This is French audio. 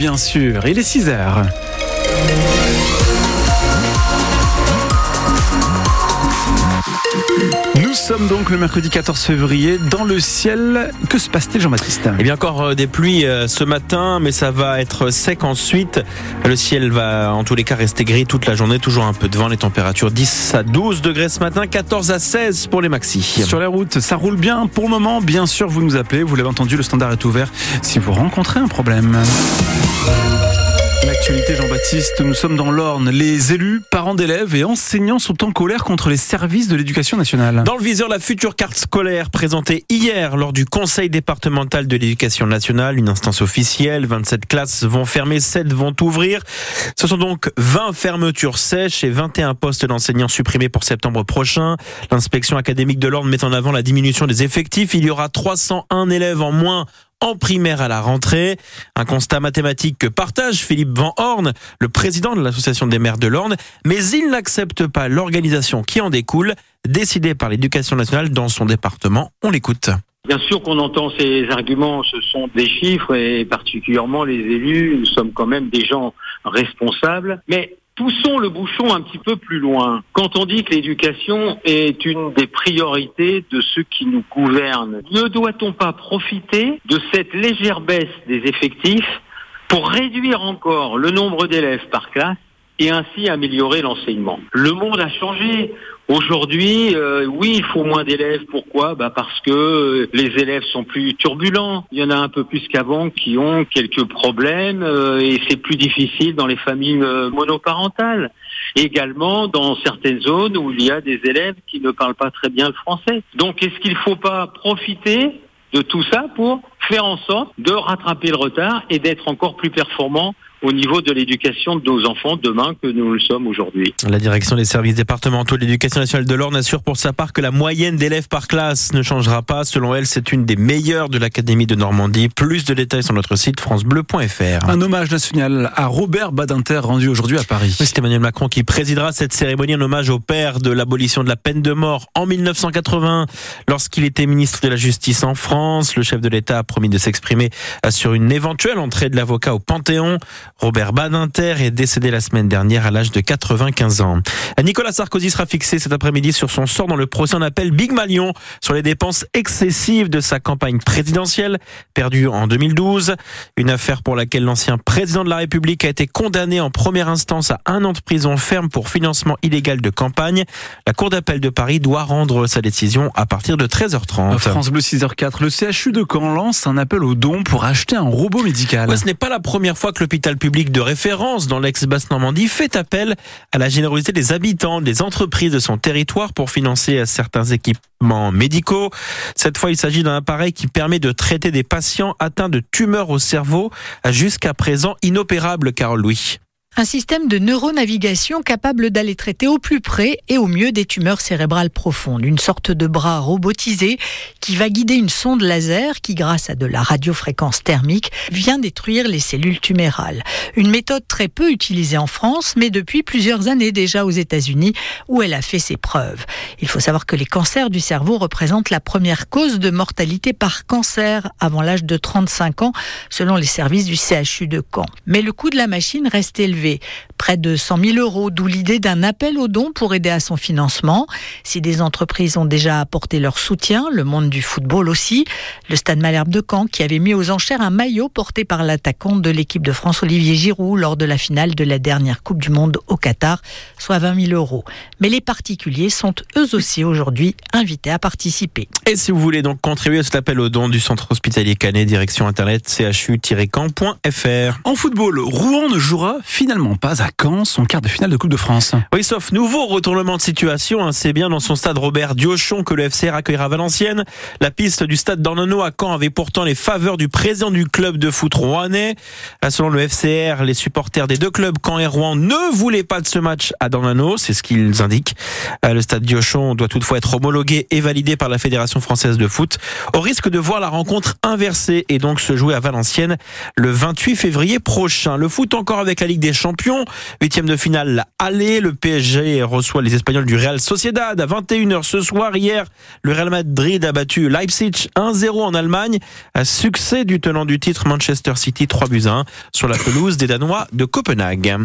Bien sûr, il est 6 heures. Nous sommes donc le mercredi 14 février dans le ciel. Que se passe-t-il Jean-Baptiste? Eh bien encore euh, des pluies euh, ce matin, mais ça va être sec ensuite. Le ciel va en tous les cas rester gris toute la journée, toujours un peu de vent. Les températures 10 à 12 degrés ce matin, 14 à 16 pour les maxis. Sur la route, ça roule bien pour le moment. Bien sûr, vous nous appelez, vous l'avez entendu, le standard est ouvert si vous rencontrez un problème. L'actualité, Jean-Baptiste, nous sommes dans l'Orne. Les élus, parents d'élèves et enseignants sont en colère contre les services de l'éducation nationale. Dans le viseur, la future carte scolaire présentée hier lors du Conseil départemental de l'éducation nationale, une instance officielle. 27 classes vont fermer, 7 vont ouvrir. Ce sont donc 20 fermetures sèches et 21 postes d'enseignants supprimés pour septembre prochain. L'inspection académique de l'Orne met en avant la diminution des effectifs. Il y aura 301 élèves en moins en primaire à la rentrée. Un constat mathématique que partage Philippe Van Horn, le président de l'association des maires de l'Orne, mais il n'accepte pas l'organisation qui en découle, décidée par l'éducation nationale dans son département. On l'écoute. Bien sûr qu'on entend ces arguments, ce sont des chiffres et particulièrement les élus, nous sommes quand même des gens responsables, mais poussons le bouchon un petit peu plus loin. Quand on dit que l'éducation est une des priorités de ceux qui nous gouvernent, ne doit-on pas profiter de cette légère baisse des effectifs pour réduire encore le nombre d'élèves par classe et ainsi améliorer l'enseignement. Le monde a changé. Aujourd'hui, euh, oui, il faut moins d'élèves. Pourquoi? Bah Parce que euh, les élèves sont plus turbulents. Il y en a un peu plus qu'avant qui ont quelques problèmes euh, et c'est plus difficile dans les familles monoparentales. Également dans certaines zones où il y a des élèves qui ne parlent pas très bien le français. Donc, est-ce qu'il ne faut pas profiter de tout ça pour faire en sorte de rattraper le retard et d'être encore plus performant au niveau de l'éducation de nos enfants demain que nous le sommes aujourd'hui. La direction des services départementaux de l'éducation nationale de l'Orne assure pour sa part que la moyenne d'élèves par classe ne changera pas. Selon elle, c'est une des meilleures de l'Académie de Normandie. Plus de détails sur notre site francebleu.fr. Un hommage national à Robert Badinter rendu aujourd'hui à Paris. C'est Emmanuel Macron qui présidera cette cérémonie en hommage au père de l'abolition de la peine de mort en 1980 lorsqu'il était ministre de la Justice en France. Le chef de l'État a promis de s'exprimer sur une éventuelle entrée de l'avocat au Panthéon. Robert Badinter est décédé la semaine dernière à l'âge de 95 ans. Nicolas Sarkozy sera fixé cet après-midi sur son sort dans le procès en appel Big Malion sur les dépenses excessives de sa campagne présidentielle perdue en 2012. Une affaire pour laquelle l'ancien président de la République a été condamné en première instance à un an de prison ferme pour financement illégal de campagne. La Cour d'appel de Paris doit rendre sa décision à partir de 13h30. France Bleu 6h04. Le CHU de Caen lance un appel aux dons pour acheter un robot médical. Ouais, ce n'est pas la première fois que l'hôpital public de référence dans l'ex-Basse-Normandie fait appel à la générosité des habitants, des entreprises de son territoire pour financer certains équipements médicaux. Cette fois, il s'agit d'un appareil qui permet de traiter des patients atteints de tumeurs au cerveau, jusqu'à présent inopérable, Carole Louis. Un système de neuronavigation capable d'aller traiter au plus près et au mieux des tumeurs cérébrales profondes. Une sorte de bras robotisé qui va guider une sonde laser qui, grâce à de la radiofréquence thermique, vient détruire les cellules tumérales. Une méthode très peu utilisée en France, mais depuis plusieurs années déjà aux États-Unis, où elle a fait ses preuves. Il faut savoir que les cancers du cerveau représentent la première cause de mortalité par cancer avant l'âge de 35 ans, selon les services du CHU de Caen. Mais le coût de la machine reste élevé près de 100 000 euros, d'où l'idée d'un appel aux dons pour aider à son financement. Si des entreprises ont déjà apporté leur soutien, le monde du football aussi, le Stade Malherbe de Caen qui avait mis aux enchères un maillot porté par l'attaquant de l'équipe de France Olivier Giroud lors de la finale de la dernière Coupe du Monde au Qatar, soit 20 000 euros. Mais les particuliers sont eux aussi aujourd'hui invités à participer. Et si vous voulez donc contribuer à cet appel aux dons du centre hospitalier Canet, direction internet chu-camp.fr. En football, Rouen ne jouera finalement pas à Caen son quart de finale de Coupe de France. Oui, sauf nouveau retournement de situation. Hein. C'est bien dans son stade Robert Diochon que le FCR accueillera Valenciennes. La piste du stade d'Ornano à Caen avait pourtant les faveurs du président du club de foot rouennais. Selon le FCR, les supporters des deux clubs, Caen et Rouen, ne voulaient pas de ce match à Dornano. C'est ce qu'ils indiquent. Euh, le stade Diochon doit toutefois être homologué et validé par la Fédération française de foot, au risque de voir la rencontre inversée et donc se jouer à Valenciennes le 28 février prochain. Le foot encore avec la Ligue des Champions. Huitième de finale, aller. Le PSG reçoit les Espagnols du Real Sociedad à 21h ce soir. Hier, le Real Madrid a battu Leipzig 1-0 en Allemagne. Un succès du tenant du titre Manchester City 3 buts 1 sur la pelouse des Danois de Copenhague.